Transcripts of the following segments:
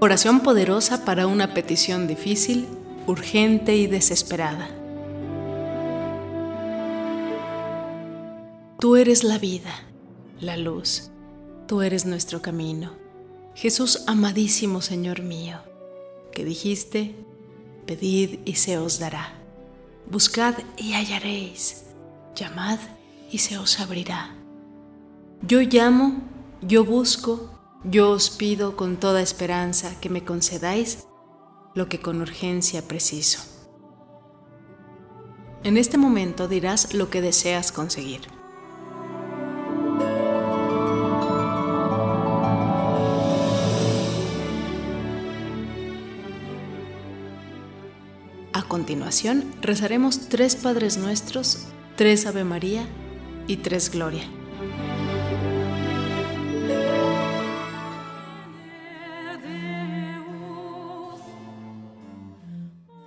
Oración poderosa para una petición difícil, urgente y desesperada. Tú eres la vida, la luz, tú eres nuestro camino. Jesús amadísimo Señor mío, que dijiste, pedid y se os dará. Buscad y hallaréis, llamad y se os abrirá. Yo llamo, yo busco, yo os pido con toda esperanza que me concedáis lo que con urgencia preciso. En este momento dirás lo que deseas conseguir. A continuación, rezaremos tres Padres Nuestros, tres Ave María y tres Gloria.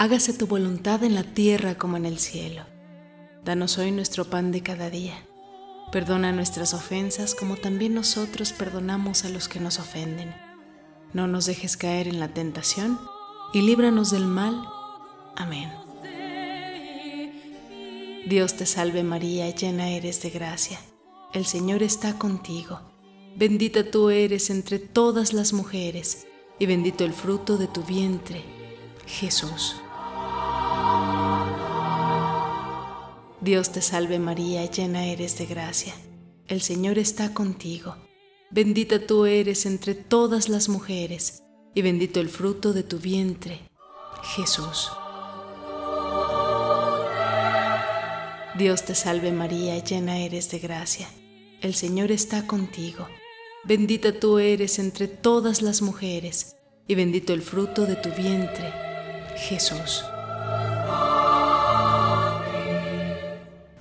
hágase tu voluntad en la tierra como en el cielo. Danos hoy nuestro pan de cada día. Perdona nuestras ofensas como también nosotros perdonamos a los que nos ofenden. No nos dejes caer en la tentación y líbranos del mal. Amén. Dios te salve María, llena eres de gracia. El Señor está contigo. Bendita tú eres entre todas las mujeres y bendito el fruto de tu vientre, Jesús. Dios te salve María, llena eres de gracia. El Señor está contigo. Bendita tú eres entre todas las mujeres, y bendito el fruto de tu vientre, Jesús. Dios te salve María, llena eres de gracia. El Señor está contigo. Bendita tú eres entre todas las mujeres, y bendito el fruto de tu vientre, Jesús.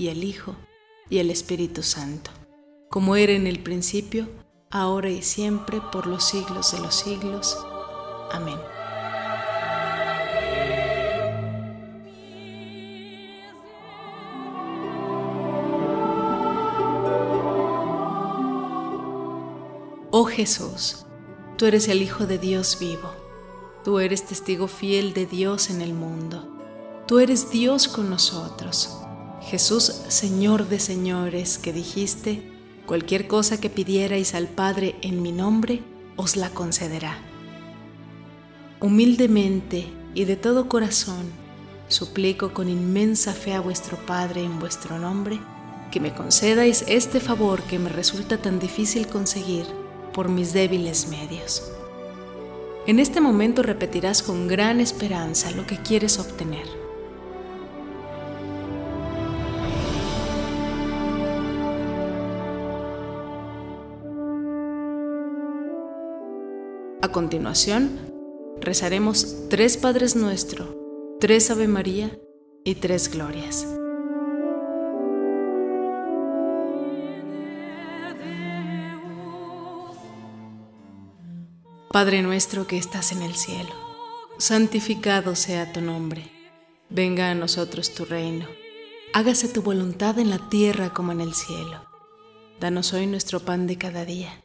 y al Hijo, y al Espíritu Santo, como era en el principio, ahora y siempre, por los siglos de los siglos. Amén. Oh Jesús, tú eres el Hijo de Dios vivo, tú eres testigo fiel de Dios en el mundo, tú eres Dios con nosotros Jesús, Señor de señores, que dijiste, cualquier cosa que pidierais al Padre en mi nombre, os la concederá. Humildemente y de todo corazón, suplico con inmensa fe a vuestro Padre en vuestro nombre, que me concedáis este favor que me resulta tan difícil conseguir, por mis débiles medios. En este momento repetirás con gran esperanza lo que quieres obtener. A continuación, rezaremos tres Padres Nuestro, tres Ave María y tres Glorias. Padre nuestro que estás en el cielo, santificado sea tu nombre. Venga a nosotros tu reino. Hágase tu voluntad en la tierra como en el cielo. Danos hoy nuestro pan de cada día.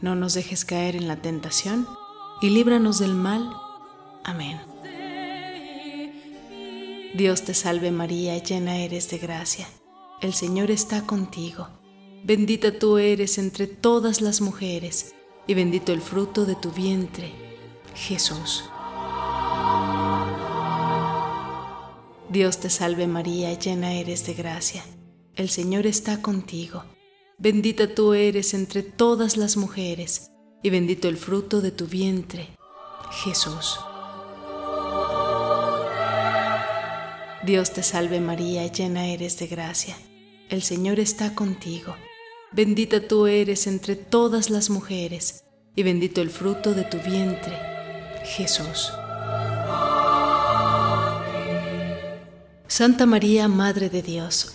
No nos dejes caer en la tentación y líbranos del mal. Amén. Dios te salve María, llena eres de gracia. El Señor está contigo. Bendita tú eres entre todas las mujeres y bendito el fruto de tu vientre, Jesús. Dios te salve María, llena eres de gracia. El Señor está contigo. Bendita tú eres entre todas las mujeres, y bendito el fruto de tu vientre, Jesús. Dios te salve María, llena eres de gracia. El Señor está contigo. Bendita tú eres entre todas las mujeres, y bendito el fruto de tu vientre, Jesús. Santa María, Madre de Dios,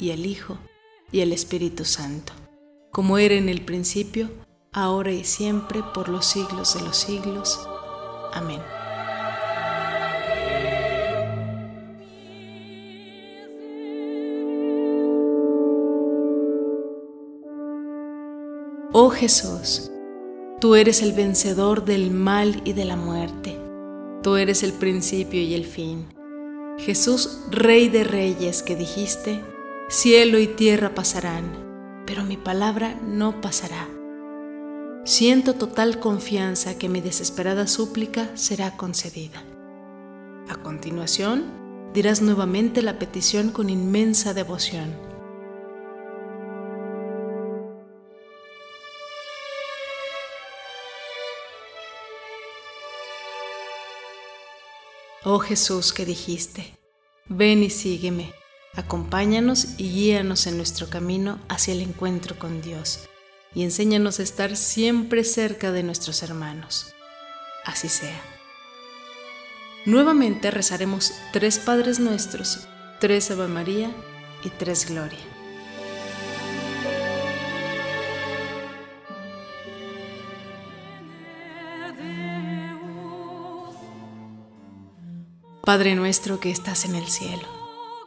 y el Hijo, y el Espíritu Santo, como era en el principio, ahora y siempre, por los siglos de los siglos. Amén. Oh Jesús, tú eres el vencedor del mal y de la muerte, tú eres el principio y el fin. Jesús, Rey de Reyes, que dijiste, Cielo y tierra pasarán, pero mi palabra no pasará. Siento total confianza que mi desesperada súplica será concedida. A continuación, dirás nuevamente la petición con inmensa devoción. Oh Jesús que dijiste, ven y sígueme Acompáñanos y guíanos en nuestro camino hacia el encuentro con Dios y enséñanos a estar siempre cerca de nuestros hermanos. Así sea. Nuevamente rezaremos tres Padres Nuestros, tres Ave María y tres Gloria. Padre nuestro que estás en el cielo,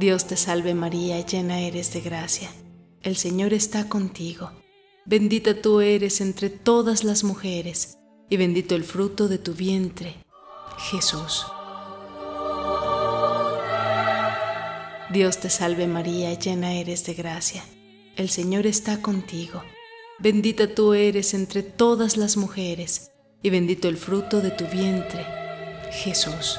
Dios te salve María, llena eres de gracia. El Señor está contigo. Bendita tú eres entre todas las mujeres, y bendito el fruto de tu vientre, Jesús. Dios te salve María, llena eres de gracia. El Señor está contigo. Bendita tú eres entre todas las mujeres, y bendito el fruto de tu vientre, Jesús.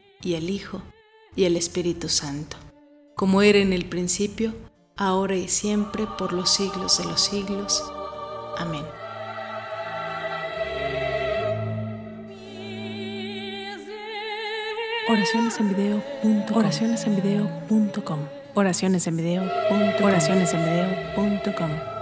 y el Hijo, y el Espíritu Santo, como era en el principio, ahora y siempre, por los siglos de los siglos. Amén. Oraciones en video. Oraciones en video. Oraciones en video. Oraciones en video.